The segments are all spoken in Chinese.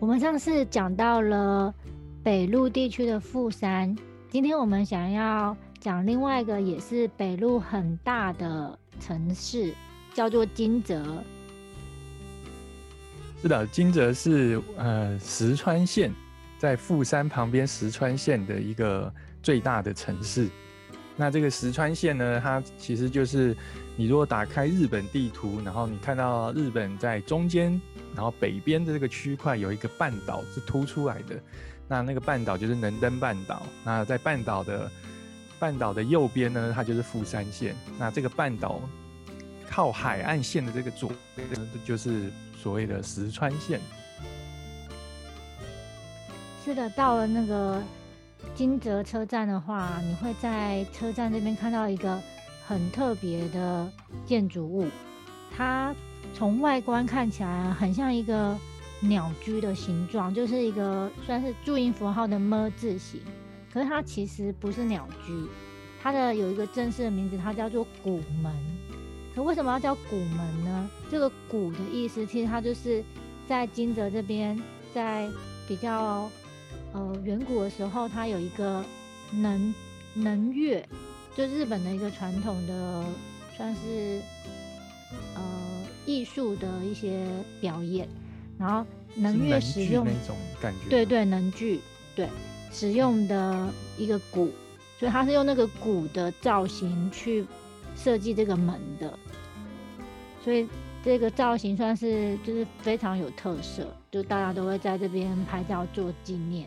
我们上次讲到了北陆地区的富山，今天我们想要讲另外一个也是北陆很大的城市，叫做金泽。是的，金泽是呃石川县在富山旁边石川县的一个最大的城市。那这个石川县呢，它其实就是你如果打开日本地图，然后你看到日本在中间。然后北边的这个区块有一个半岛是凸出来的，那那个半岛就是能登半岛。那在半岛的半岛的右边呢，它就是富山县。那这个半岛靠海岸线的这个左边，就是所谓的石川县。是的，到了那个金泽车站的话，你会在车站这边看到一个很特别的建筑物，它。从外观看起来很像一个鸟居的形状，就是一个算是注音符号的么字形。可是它其实不是鸟居，它的有一个正式的名字，它叫做古门。可为什么要叫古门呢？这个古的意思，其实它就是在金泽这边，在比较呃远古的时候，它有一个能能乐，就日本的一个传统的算是呃。艺术的一些表演，然后能乐使用那种感觉，对对，能剧对使用的一个鼓，所以它是用那个鼓的造型去设计这个门的，所以这个造型算是就是非常有特色，就大家都会在这边拍照做纪念。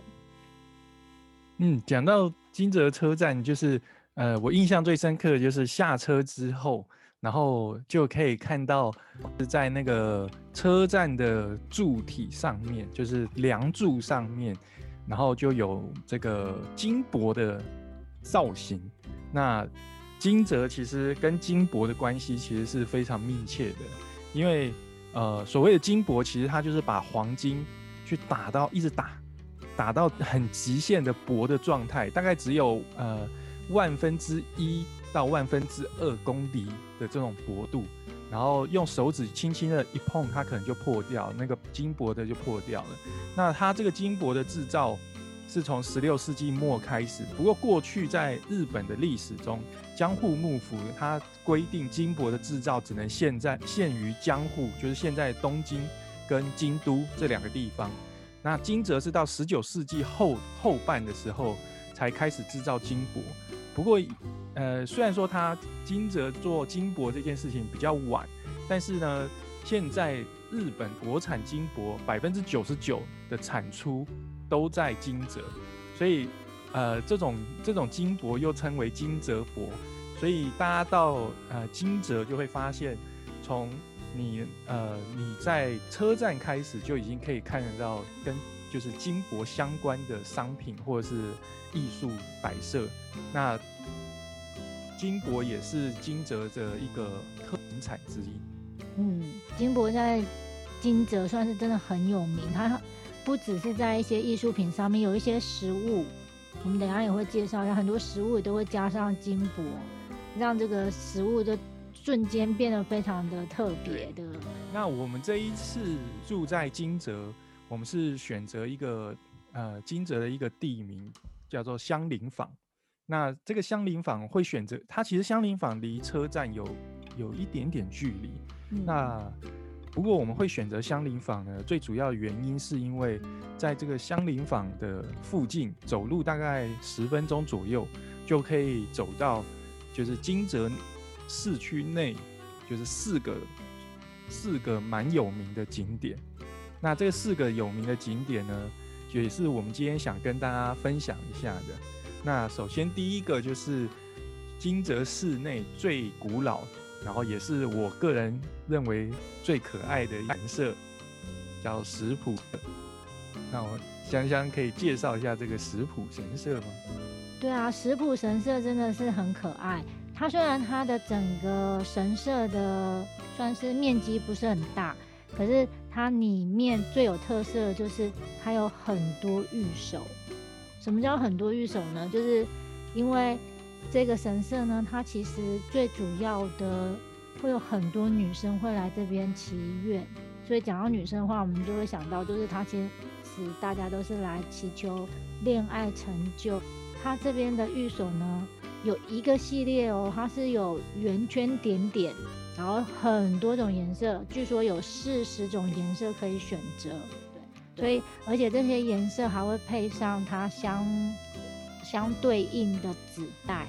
嗯，讲到金泽车站，就是呃，我印象最深刻的就是下车之后。然后就可以看到是在那个车站的柱体上面，就是梁柱上面，然后就有这个金箔的造型。那金泽其实跟金箔的关系其实是非常密切的，因为呃所谓的金箔，其实它就是把黄金去打到一直打，打到很极限的薄的状态，大概只有呃万分之一。到万分之二公里的这种薄度，然后用手指轻轻的一碰，它可能就破掉，那个金箔的就破掉了。那它这个金箔的制造是从十六世纪末开始，不过过去在日本的历史中，江户幕府它规定金箔的制造只能限在限于江户，就是现在东京跟京都这两个地方。那金泽是到十九世纪后后半的时候才开始制造金箔。不过，呃，虽然说它金泽做金箔这件事情比较晚，但是呢，现在日本国产金箔百分之九十九的产出都在金泽，所以，呃，这种这种金箔又称为金泽箔，所以大家到呃金泽就会发现，从你呃你在车站开始就已经可以看得到跟。就是金箔相关的商品或者是艺术摆设，那金箔也是金泽的一个特产之一。嗯，金箔在金泽算是真的很有名，它不只是在一些艺术品上面，有一些食物，我们等下也会介绍一下，很多食物都会加上金箔，让这个食物就瞬间变得非常的特别的。那我们这一次住在金泽。我们是选择一个呃金泽的一个地名，叫做香林坊。那这个香林坊会选择它，其实香林坊离车站有有一点点距离。那不过我们会选择香林坊呢，最主要的原因是因为在这个香林坊的附近，走路大概十分钟左右就可以走到，就是金泽市区内，就是四个四个蛮有名的景点。那这四个有名的景点呢，也是我们今天想跟大家分享一下的。那首先第一个就是金泽市内最古老，然后也是我个人认为最可爱的颜色，叫石浦。那我香香可以介绍一下这个石浦神社吗？对啊，石浦神社真的是很可爱。它虽然它的整个神社的算是面积不是很大，可是。它里面最有特色的就是它有很多御守。什么叫很多御守呢？就是因为这个神社呢，它其实最主要的会有很多女生会来这边祈愿，所以讲到女生的话，我们就会想到，就是它其实大家都是来祈求恋爱成就。它这边的玉手呢，有一个系列哦，它是有圆圈点点，然后很多种颜色，据说有四十种颜色可以选择。对，所以而且这些颜色还会配上它相相对应的纸袋。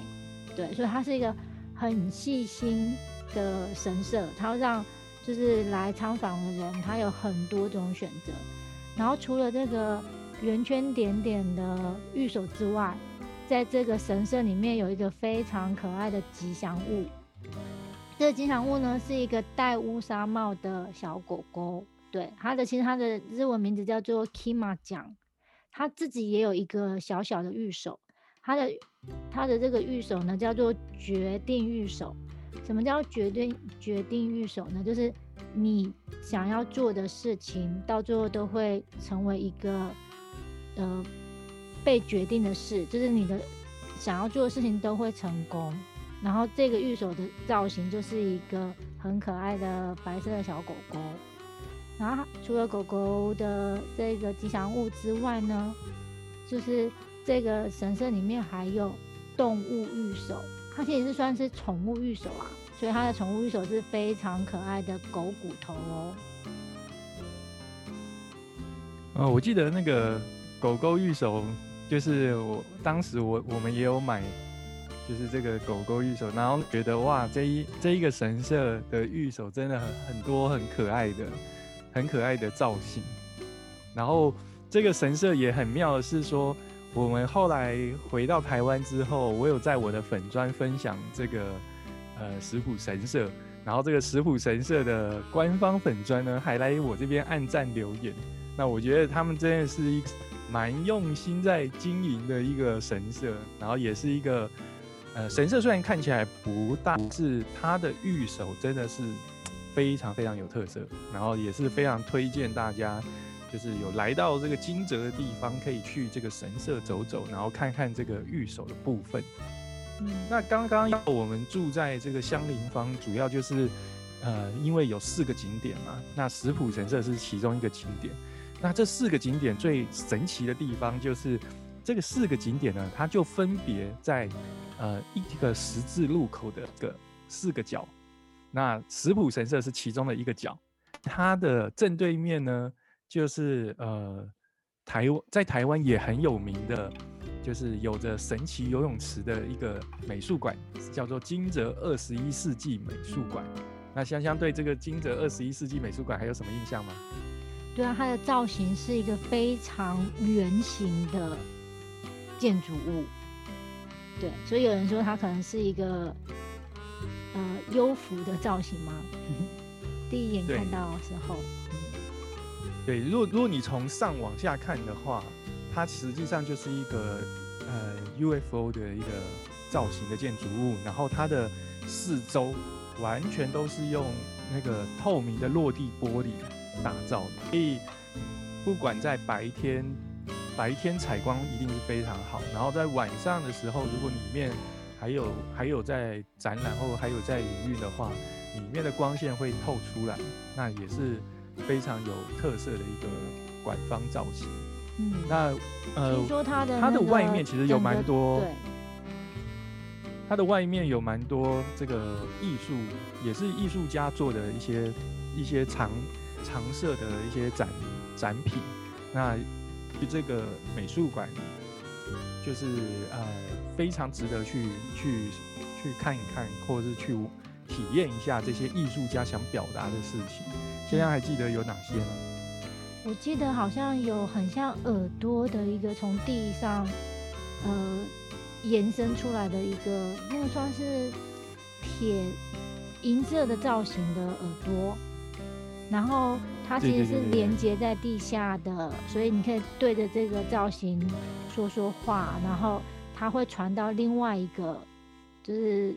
对，所以它是一个很细心的神社，它会让就是来参访的人，他有很多种选择。然后除了这个圆圈点点的玉手之外，在这个神社里面有一个非常可爱的吉祥物。这个吉祥物呢是一个戴乌纱帽的小狗狗。对，它的其实它的日文名字叫做 Kima 奖，它自己也有一个小小的玉手。它的它的这个玉手呢叫做决定玉手。什么叫决定决定玉手呢？就是你想要做的事情，到最后都会成为一个呃。被决定的事，就是你的想要做的事情都会成功。然后这个玉手的造型就是一个很可爱的白色的小狗狗。然后除了狗狗的这个吉祥物之外呢，就是这个神社里面还有动物玉手，它其实是算是宠物玉手啊，所以它的宠物玉手是非常可爱的狗骨头哦。哦，我记得那个狗狗玉手。就是我当时我我们也有买，就是这个狗狗玉手，然后觉得哇，这一这一个神社的玉手真的很很多很可爱的，很可爱的造型。然后这个神社也很妙的是说，我们后来回到台湾之后，我有在我的粉砖分享这个呃石虎神社，然后这个石虎神社的官方粉砖呢，还来我这边按赞留言。那我觉得他们真的是一。蛮用心在经营的一个神社，然后也是一个呃神社，虽然看起来不大，是它的御守真的是非常非常有特色，然后也是非常推荐大家，就是有来到这个金泽的地方，可以去这个神社走走，然后看看这个御守的部分。嗯，那刚刚我们住在这个香林坊，主要就是呃因为有四个景点嘛，那石浦神社是其中一个景点。那这四个景点最神奇的地方就是，这个四个景点呢，它就分别在呃一个十字路口的个四个角。那石浦神社是其中的一个角，它的正对面呢，就是呃台湾在台湾也很有名的，就是有着神奇游泳池的一个美术馆，叫做金泽二十一世纪美术馆。那香香对这个金泽二十一世纪美术馆还有什么印象吗？对啊，它的造型是一个非常圆形的建筑物，对，所以有人说它可能是一个呃优服的造型吗？第一眼看到的时候，对，如果如果你从上往下看的话，它实际上就是一个呃 UFO 的一个造型的建筑物，然后它的四周完全都是用那个透明的落地玻璃。打造的，所以不管在白天，白天采光一定是非常好。然后在晚上的时候，如果里面还有还有在展览或还有在营运的话，里面的光线会透出来，那也是非常有特色的一个馆方造型。嗯，那呃，听说它的它的外面其实有蛮多，对，它的外面有蛮多这个艺术，也是艺术家做的一些一些长。常设的一些展展品，那这个美术馆就是呃非常值得去去去看一看，或者是去体验一下这些艺术家想表达的事情。现在还记得有哪些吗？我记得好像有很像耳朵的一个从地上呃延伸出来的一个，那个算是铁银色的造型的耳朵。然后它其实是连接在地下的，所以你可以对着这个造型说说话，然后它会传到另外一个，就是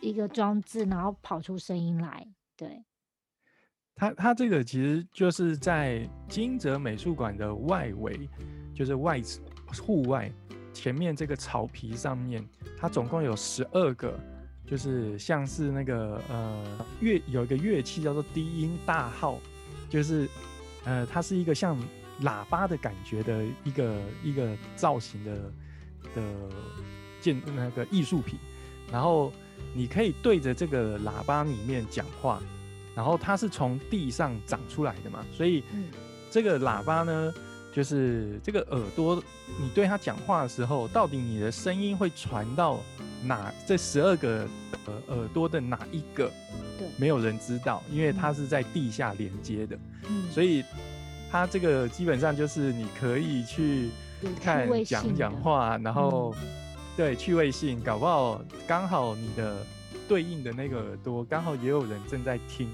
一个装置，然后跑出声音来。对，它它这个其实就是在金泽美术馆的外围，就是外户外前面这个草皮上面，它总共有十二个。就是像是那个呃乐有一个乐器叫做低音大号，就是呃，它是一个像喇叭的感觉的一个一个造型的的建那个艺术品，然后你可以对着这个喇叭里面讲话，然后它是从地上长出来的嘛，所以这个喇叭呢。就是这个耳朵，你对它讲话的时候，到底你的声音会传到哪？这十二个呃耳朵的哪一个？对，没有人知道，因为它是在地下连接的。嗯，所以它这个基本上就是你可以去看讲讲话，然后对趣味性，搞不好刚好你的对应的那个耳朵刚好也有人正在听，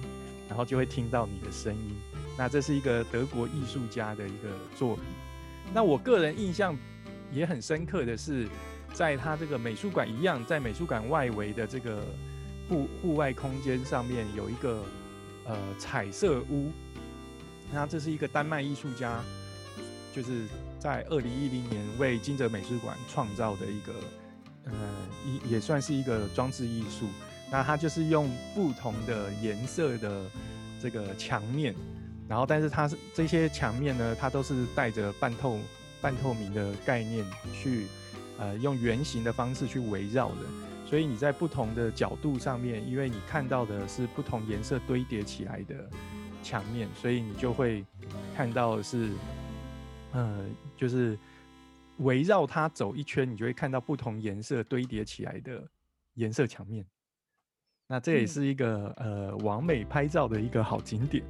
然后就会听到你的声音。那这是一个德国艺术家的一个作品。那我个人印象也很深刻的是，在他这个美术馆一样，在美术馆外围的这个户户外空间上面有一个呃彩色屋。那这是一个丹麦艺术家，就是在二零一零年为金泽美术馆创造的一个呃也也算是一个装置艺术。那他就是用不同的颜色的这个墙面。然后，但是它是这些墙面呢，它都是带着半透、半透明的概念去，呃，用圆形的方式去围绕的。所以你在不同的角度上面，因为你看到的是不同颜色堆叠起来的墙面，所以你就会看到是，呃，就是围绕它走一圈，你就会看到不同颜色堆叠起来的颜色墙面。那这也是一个呃，完美拍照的一个好景点。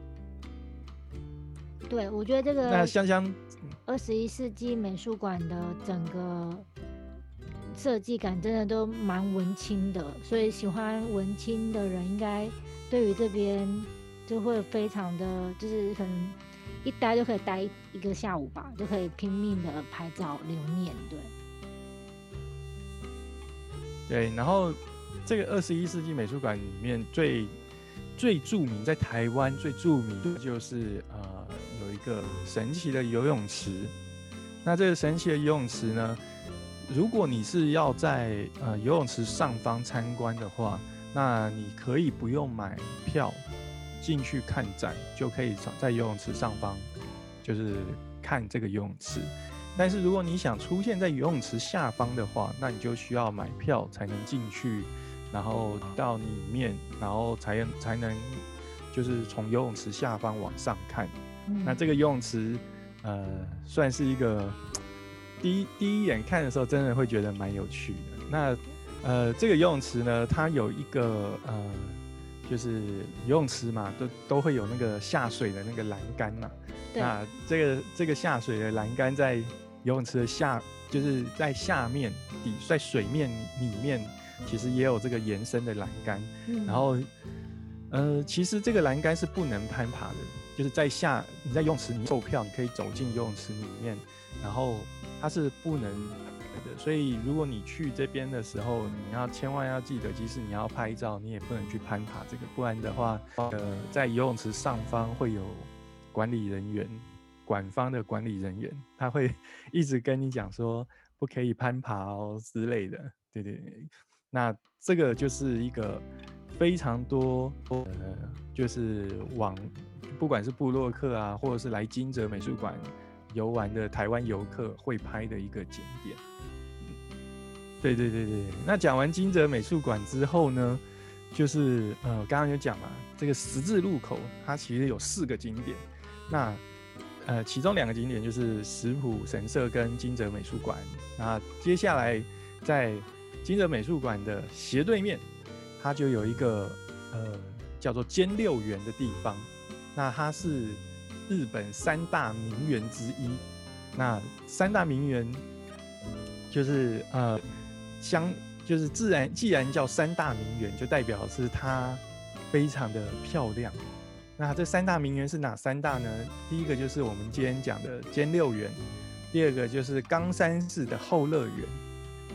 对，我觉得这个那香香二十一世纪美术馆的整个设计感真的都蛮文青的，所以喜欢文青的人应该对于这边就会非常的，就是可能一待就可以待一个下午吧，就可以拼命的拍照留念。对，对，然后这个二十一世纪美术馆里面最最著名，在台湾最著名的就是呃有。一个神奇的游泳池，那这个神奇的游泳池呢？如果你是要在呃游泳池上方参观的话，那你可以不用买票进去看展，就可以在游泳池上方就是看这个游泳池。但是如果你想出现在游泳池下方的话，那你就需要买票才能进去，然后到里面，然后才才能就是从游泳池下方往上看。那这个游泳池，呃，算是一个第一第一眼看的时候，真的会觉得蛮有趣的。那呃，这个游泳池呢，它有一个呃，就是游泳池嘛，都都会有那个下水的那个栏杆嘛。那这个这个下水的栏杆在游泳池的下，就是在下面底在水面里面，其实也有这个延伸的栏杆。嗯然后，呃，其实这个栏杆是不能攀爬的。就是在下，你在游泳池里购票，你可以走进游泳池里面，然后它是不能的，所以如果你去这边的时候，你要千万要记得，即使你要拍照，你也不能去攀爬这个，不然的话，呃，在游泳池上方会有管理人员，管方的管理人员，他会 一直跟你讲说不可以攀爬哦之类的，对对对，那这个就是一个非常多，呃，就是往。不管是布洛克啊，或者是来金泽美术馆游玩的台湾游客会拍的一个景点。对对对对，那讲完金泽美术馆之后呢，就是呃，刚刚有讲嘛，这个十字路口它其实有四个景点。那呃，其中两个景点就是石浦神社跟金泽美术馆。那接下来在金泽美术馆的斜对面，它就有一个呃叫做兼六园的地方。那它是日本三大名园之一。那三大名园就是呃，相就是自然，既然叫三大名园，就代表是它非常的漂亮。那这三大名园是哪三大呢？第一个就是我们今天讲的兼六园，第二个就是冈山市的后乐园，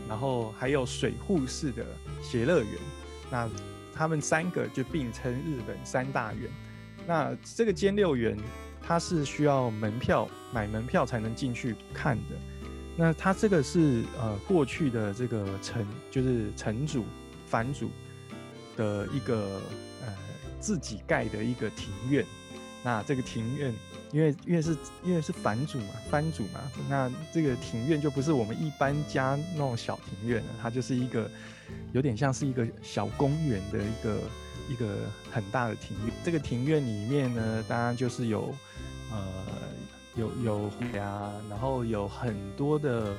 然后还有水户市的协乐园。那他们三个就并称日本三大园。那这个兼六园，它是需要门票买门票才能进去看的。那它这个是呃过去的这个城，就是城主、藩主的一个呃自己盖的一个庭院。那这个庭院，因为因为是因为是藩主嘛，藩主嘛，那这个庭院就不是我们一般家那种小庭院了，它就是一个有点像是一个小公园的一个一个很大的庭院。这个庭院里面呢，当然就是有呃有有呀，然后有很多的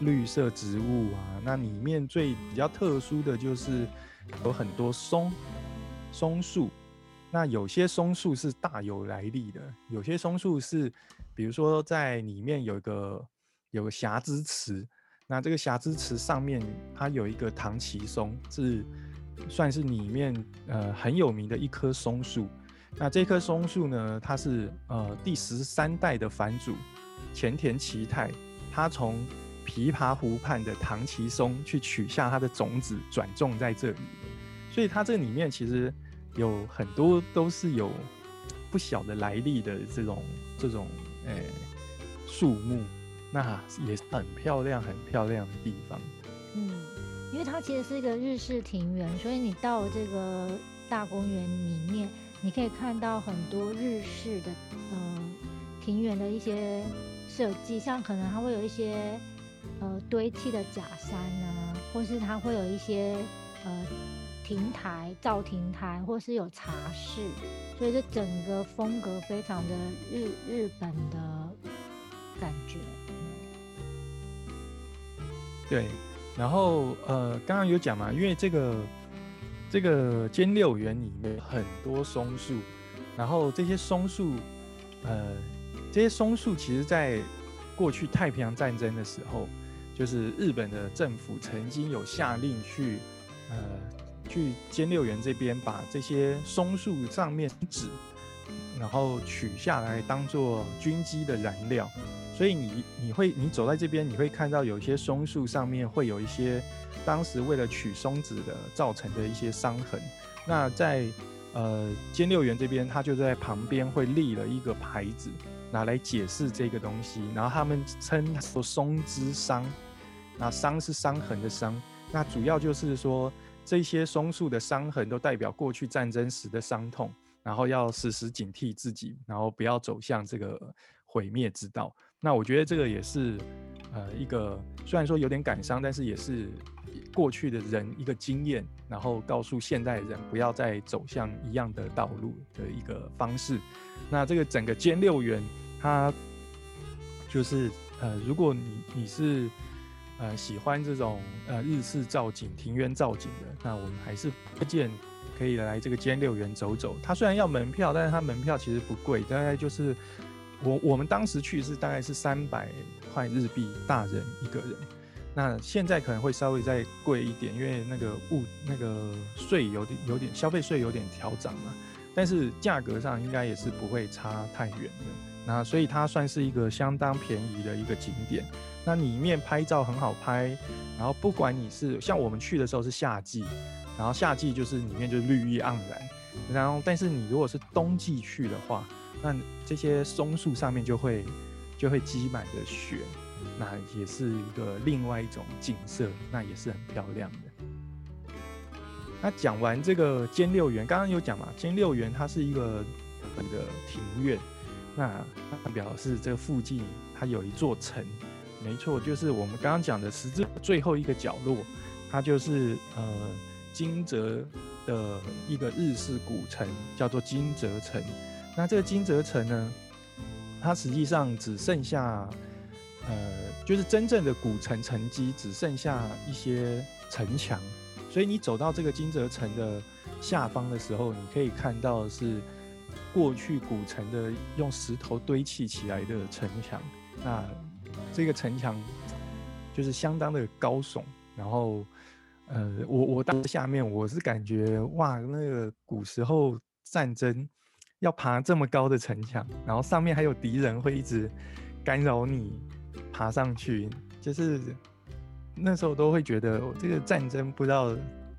绿色植物啊。那里面最比较特殊的就是有很多松松树。那有些松树是大有来历的，有些松树是，比如说在里面有一个有个霞之池，那这个霞之池上面它有一个唐奇松，是算是里面呃很有名的一棵松树。那这棵松树呢，它是呃第十三代的藩主前田齐太，他从琵琶湖畔的唐奇松去取下它的种子，转种在这里，所以它这里面其实。有很多都是有不小的来历的这种这种诶树木，那也是很漂亮很漂亮的地方。嗯，因为它其实是一个日式庭园，所以你到这个大公园里面，你可以看到很多日式的呃庭园的一些设计，像可能它会有一些呃堆砌的假山啊，或是它会有一些呃。亭台、造亭台，或是有茶室，所以这整个风格非常的日日本的感觉。对，然后呃，刚刚有讲嘛，因为这个这个兼六园里面很多松树，然后这些松树，呃，这些松树其实在过去太平洋战争的时候，就是日本的政府曾经有下令去呃。去兼六园这边把这些松树上面纸，然后取下来当做军机的燃料，所以你你会你走在这边，你会看到有一些松树上面会有一些当时为了取松子的造成的一些伤痕。那在呃尖六园这边，他就在旁边会立了一个牌子，拿来解释这个东西。然后他们称说松之伤，那伤是伤痕的伤，那主要就是说。这些松树的伤痕都代表过去战争时的伤痛，然后要时时警惕自己，然后不要走向这个毁灭之道。那我觉得这个也是，呃，一个虽然说有点感伤，但是也是过去的人一个经验，然后告诉现代人不要再走向一样的道路的一个方式。那这个整个兼六园，它就是呃，如果你你是。呃，喜欢这种呃日式造景、庭院造景的，那我们还是推荐可以来这个兼六园走走。它虽然要门票，但是它门票其实不贵，大概就是我我们当时去是大概是三百块日币大人一个人。那现在可能会稍微再贵一点，因为那个物那个税有点有点消费税有点调涨嘛，但是价格上应该也是不会差太远的。那所以它算是一个相当便宜的一个景点。那里面拍照很好拍，然后不管你是像我们去的时候是夏季，然后夏季就是里面就是绿意盎然，然后但是你如果是冬季去的话，那这些松树上面就会就会积满着雪，那也是一个另外一种景色，那也是很漂亮的。那讲完这个兼六园，刚刚有讲嘛，兼六园它是一个一个庭院，那它表示这个附近它有一座城。没错，就是我们刚刚讲的十字最后一个角落，它就是呃金泽的一个日式古城，叫做金泽城。那这个金泽城呢，它实际上只剩下呃，就是真正的古城城基只剩下一些城墙，所以你走到这个金泽城的下方的时候，你可以看到是过去古城的用石头堆砌起来的城墙。那这个城墙就是相当的高耸，然后，呃，我我到下面，我是感觉哇，那个古时候战争要爬这么高的城墙，然后上面还有敌人会一直干扰你爬上去，就是那时候都会觉得这个战争不知道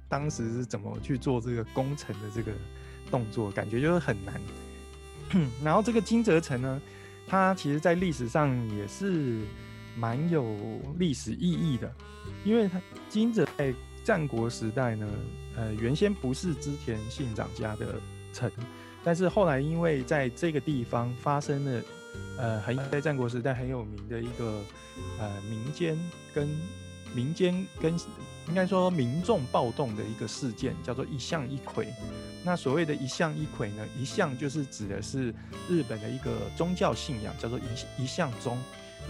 当时是怎么去做这个攻城的这个动作，感觉就是很难。然后这个金泽城呢，它其实在历史上也是。蛮有历史意义的，因为它金泽在战国时代呢，呃，原先不是织田信长家的城，但是后来因为在这个地方发生了，呃，很在战国时代很有名的一个呃民间跟民间跟应该说民众暴动的一个事件，叫做一向一揆。那所谓的一向一揆呢，一向就是指的是日本的一个宗教信仰，叫做一一向宗。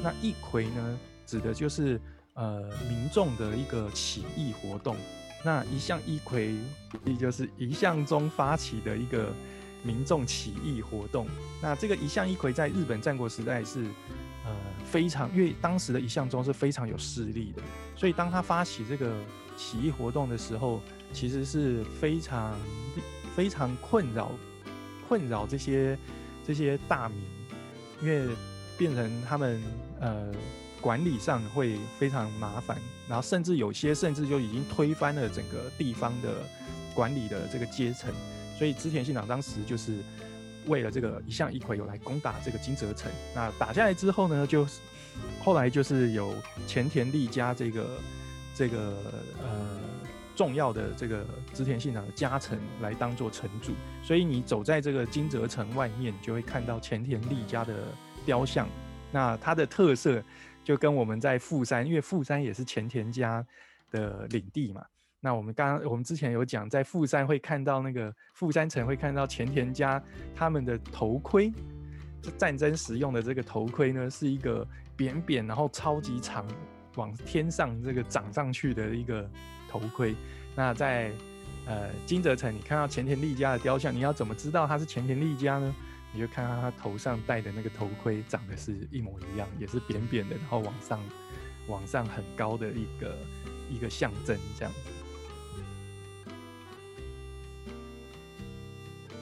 那一揆呢，指的就是呃民众的一个起义活动。那一向一揆，也就是一向宗发起的一个民众起义活动。那这个一向一揆在日本战国时代是呃非常，因为当时的一向宗是非常有势力的，所以当他发起这个起义活动的时候，其实是非常非常困扰困扰这些这些大民，因为变成他们呃。管理上会非常麻烦，然后甚至有些甚至就已经推翻了整个地方的管理的这个阶层，所以织田信长当时就是为了这个一向一揆有来攻打这个金泽城。那打下来之后呢，就后来就是有前田利家这个这个呃重要的这个织田信长的家臣来当做城主，所以你走在这个金泽城外面，就会看到前田利家的雕像。那它的特色。就跟我们在富山，因为富山也是前田家的领地嘛。那我们刚我们之前有讲，在富山会看到那个富山城会看到前田家他们的头盔，就战争时用的这个头盔呢，是一个扁扁然后超级长，往天上这个长上去的一个头盔。那在呃金泽城，你看到前田利家的雕像，你要怎么知道他是前田利家呢？你就看到他头上戴的那个头盔长得是一模一样，也是扁扁的，然后往上往上很高的一个一个象征这样子。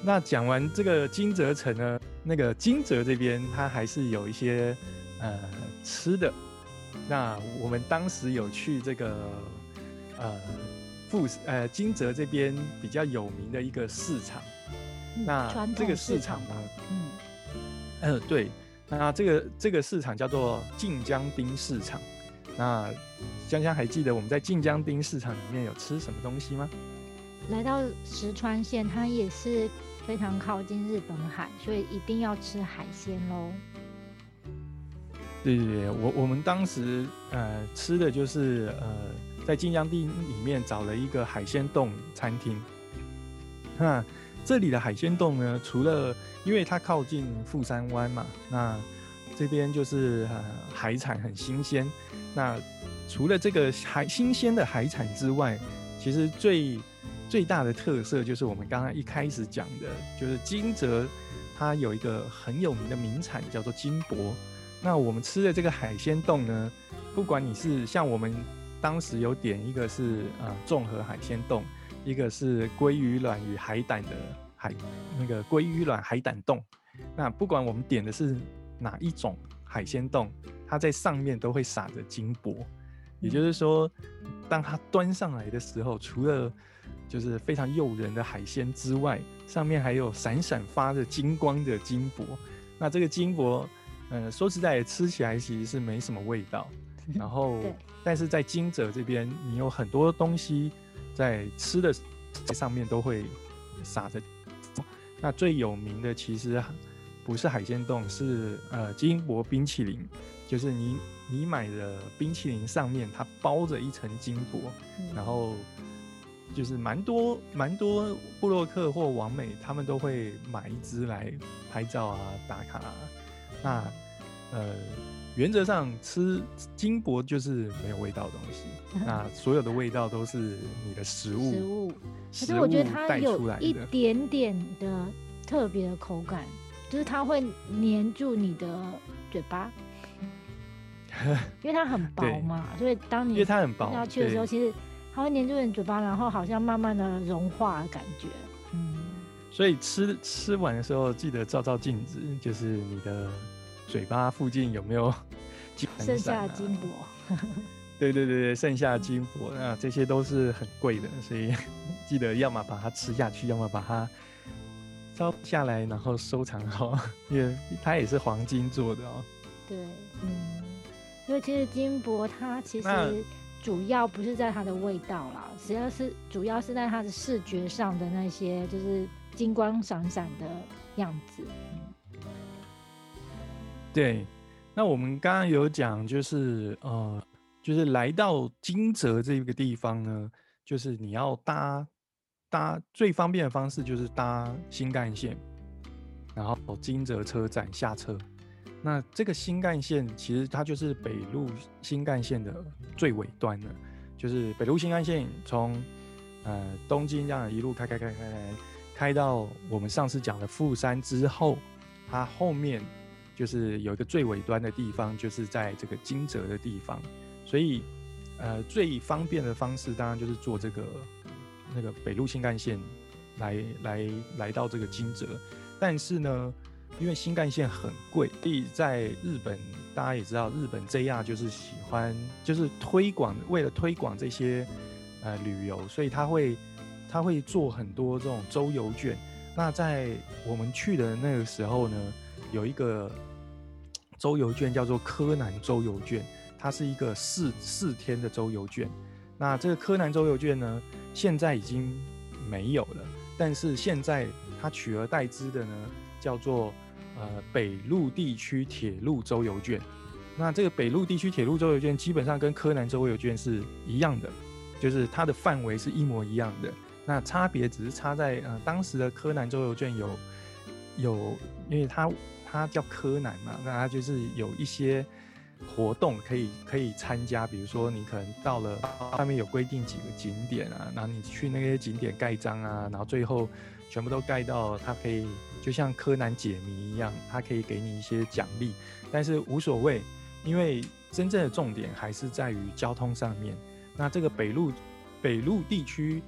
那讲完这个金泽城呢，那个金泽这边它还是有一些呃吃的。那我们当时有去这个呃富呃金泽这边比较有名的一个市场。那这个市场呢？嗯，嗯，对，那这个这个市场叫做晋江町市场。那香香还记得我们在晋江町市场里面有吃什么东西吗？来到石川县，它也是非常靠近日本海，所以一定要吃海鲜喽。对对对，我我们当时呃吃的就是呃在晋江町里面找了一个海鲜洞餐厅，那。这里的海鲜洞呢，除了因为它靠近富山湾嘛，那这边就是呃海产很新鲜。那除了这个海新鲜的海产之外，其实最最大的特色就是我们刚刚一开始讲的，就是金泽它有一个很有名的名产叫做金箔。那我们吃的这个海鲜冻呢，不管你是像我们当时有点一个是呃综合海鲜冻。一个是鲑鱼卵与海胆的海，那个鲑鱼卵海胆冻。那不管我们点的是哪一种海鲜冻，它在上面都会撒着金箔。也就是说，当它端上来的时候，除了就是非常诱人的海鲜之外，上面还有闪闪发着金光的金箔。那这个金箔，呃，说实在，吃起来其实是没什么味道。然后，但是在金泽这边，你有很多东西。在吃的上面都会撒着，那最有名的其实不是海鲜冻，是呃金箔冰淇淋，就是你你买的冰淇淋上面它包着一层金箔，然后就是蛮多蛮多布洛克或王美他们都会买一支来拍照啊打卡，那呃。原则上吃金箔就是没有味道的东西，那所有的味道都是你的食物。食物，可是我觉得它有一点点的特别的口感，就是它会粘住你的嘴巴，因为它很薄嘛，所以当你因为它很薄要去的时候，其实它会粘住你嘴巴，然后好像慢慢的融化的感觉。嗯，所以吃吃完的时候记得照照镜子，就是你的。嘴巴附近有没有剩下的金箔？对对对对，剩下的金箔啊，这些都是很贵的，所以记得要么把它吃下去，要么把它烧下来，然后收藏好，因为它也是黄金做的哦。对，嗯，因为其实金箔它其实主要不是在它的味道啦，主要是主要是在它的视觉上的那些，就是金光闪闪的样子。对，那我们刚刚有讲，就是呃，就是来到金泽这个地方呢，就是你要搭搭最方便的方式就是搭新干线，然后金泽车站下车。那这个新干线其实它就是北陆新干线的最尾端了，就是北陆新干线从呃东京这样一路开开开开开开到我们上次讲的富山之后，它后面。就是有一个最尾端的地方，就是在这个金泽的地方，所以，呃，最方便的方式当然就是坐这个那个北陆新干线来来来到这个金泽。但是呢，因为新干线很贵，所以在日本大家也知道，日本 JR 就是喜欢就是推广，为了推广这些呃旅游，所以他会他会做很多这种周游券。那在我们去的那个时候呢？有一个周游券叫做柯南周游券，它是一个四四天的周游券。那这个柯南周游券呢，现在已经没有了，但是现在它取而代之的呢，叫做呃北陆地区铁路周游券。那这个北陆地区铁路周游券基本上跟柯南周游券是一样的，就是它的范围是一模一样的。那差别只是差在呃当时的柯南周游券有有，因为它。它叫柯南嘛，那它就是有一些活动可以可以参加，比如说你可能到了上面有规定几个景点啊，然后你去那些景点盖章啊，然后最后全部都盖到，它可以就像柯南解谜一样，它可以给你一些奖励，但是无所谓，因为真正的重点还是在于交通上面。那这个北路北路地区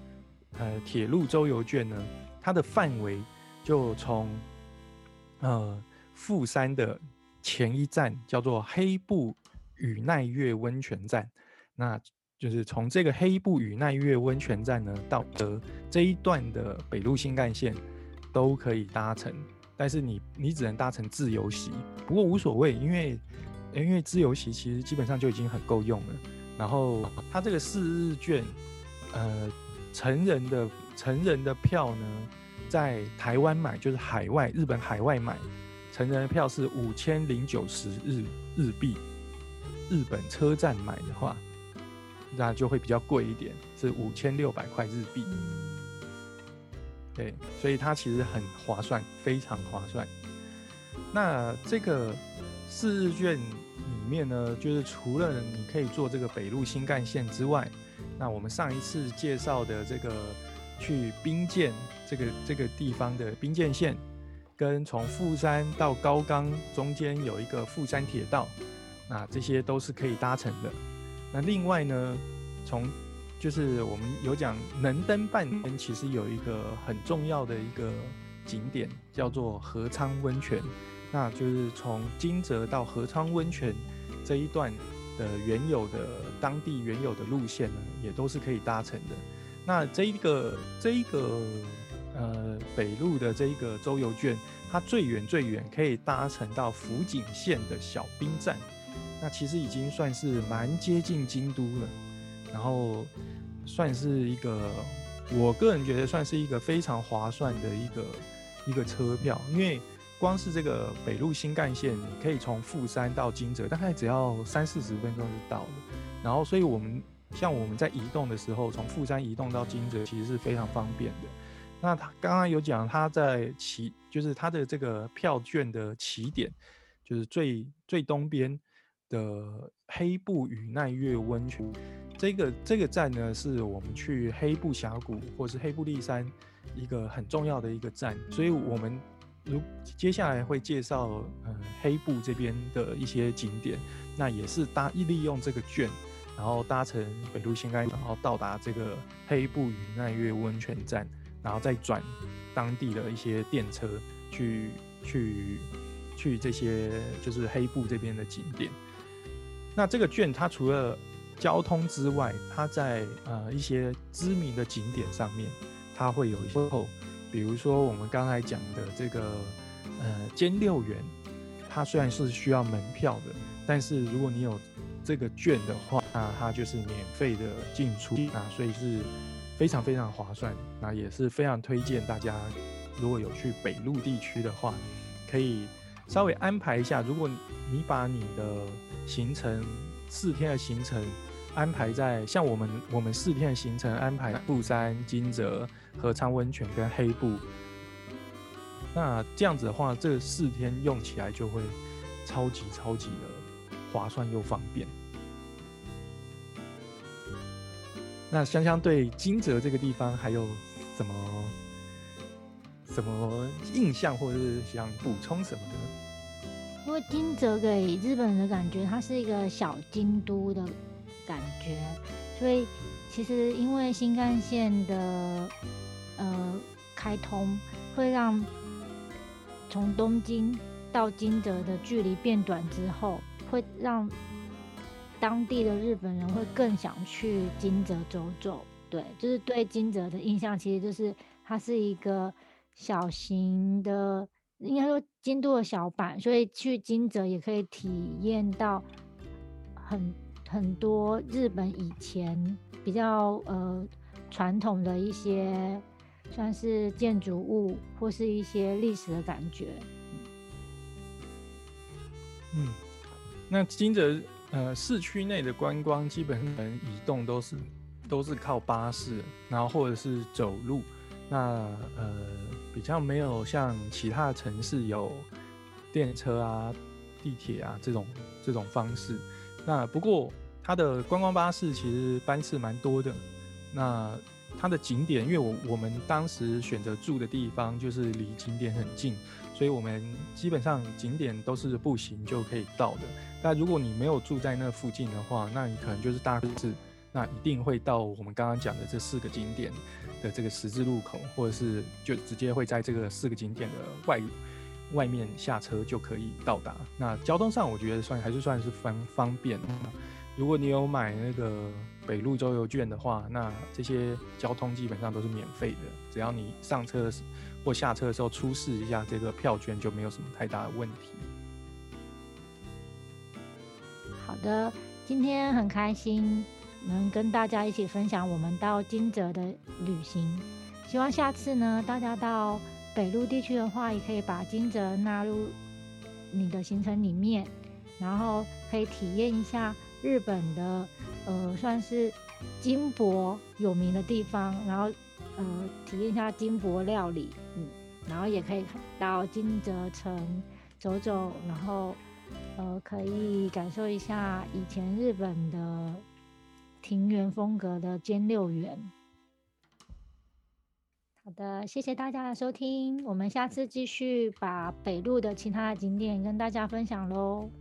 呃铁路周游券呢，它的范围就从呃。富山的前一站叫做黑布与奈月温泉站，那就是从这个黑布与奈月温泉站呢到的这一段的北陆新干线都可以搭乘，但是你你只能搭乘自由席，不过无所谓，因为因为自由席其实基本上就已经很够用了。然后它这个四日券，呃，成人的成人的票呢，在台湾买就是海外日本海外买。成人的票是五千零九十日日币，日本车站买的话，那就会比较贵一点，是五千六百块日币。对，所以它其实很划算，非常划算。那这个四日券里面呢，就是除了你可以坐这个北陆新干线之外，那我们上一次介绍的这个去兵舰这个这个地方的兵舰线。跟从富山到高冈中间有一个富山铁道，那这些都是可以搭乘的。那另外呢，从就是我们有讲能登半边，其实有一个很重要的一个景点叫做河昌温泉，那就是从金泽到河昌温泉这一段的原有的当地原有的路线呢，也都是可以搭乘的。那这一个这一个。呃，北路的这一个周游券，它最远最远可以搭乘到福井县的小兵站，那其实已经算是蛮接近京都了。然后算是一个，我个人觉得算是一个非常划算的一个一个车票，因为光是这个北路新干线，你可以从富山到金泽，大概只要三四十分钟就到了。然后，所以我们像我们在移动的时候，从富山移动到金泽，其实是非常方便的。那他刚刚有讲，他在起，就是他的这个票券的起点，就是最最东边的黑布与奈月温泉，这个这个站呢，是我们去黑布峡谷或是黑布立山一个很重要的一个站，所以我们如接下来会介绍，呃，黑布这边的一些景点，那也是搭利用这个券，然后搭乘北陆新干，然后到达这个黑布与奈月温泉站。然后再转当地的一些电车去去去这些就是黑布这边的景点。那这个券它除了交通之外，它在呃一些知名的景点上面，它会有一些后，比如说我们刚才讲的这个呃兼六园，它虽然是需要门票的，但是如果你有这个券的话，那它就是免费的进出啊，所以是。非常非常划算，那也是非常推荐大家如果有去北陆地区的话，可以稍微安排一下。如果你把你的行程四天的行程安排在像我们我们四天的行程安排富山、金泽、合昌温泉跟黑布，那这样子的话，这四天用起来就会超级超级的划算又方便。那香香对金泽这个地方还有什么什么印象，或者是想补充什么的？因为金泽给日本人的感觉，它是一个小京都的感觉，所以其实因为新干线的呃开通，会让从东京到金泽的距离变短之后，会让。当地的日本人会更想去金泽走走，对，就是对金泽的印象，其实就是它是一个小型的，应该说京都的小版，所以去金泽也可以体验到很很多日本以前比较呃传统的一些算是建筑物或是一些历史的感觉。嗯，那金泽。呃，市区内的观光基本上移动都是都是靠巴士，然后或者是走路。那呃，比较没有像其他城市有电车啊、地铁啊这种这种方式。那不过它的观光巴士其实班次蛮多的。那它的景点，因为我我们当时选择住的地方就是离景点很近，所以我们基本上景点都是步行就可以到的。那如果你没有住在那附近的话，那你可能就是大致那一定会到我们刚刚讲的这四个景点的这个十字路口，或者是就直接会在这个四个景点的外外面下车就可以到达。那交通上我觉得算还是算是方方便。如果你有买那个北路周游券的话，那这些交通基本上都是免费的，只要你上车或下车的时候出示一下这个票券，就没有什么太大的问题。好的，今天很开心能跟大家一起分享我们到金泽的旅行。希望下次呢，大家到北陆地区的话，也可以把金泽纳入你的行程里面，然后可以体验一下日本的呃，算是金箔有名的地方，然后呃，体验一下金箔料理，嗯，然后也可以到金泽城走走，然后。呃，可以感受一下以前日本的庭园风格的兼六园。好的，谢谢大家的收听，我们下次继续把北路的其他的景点跟大家分享喽。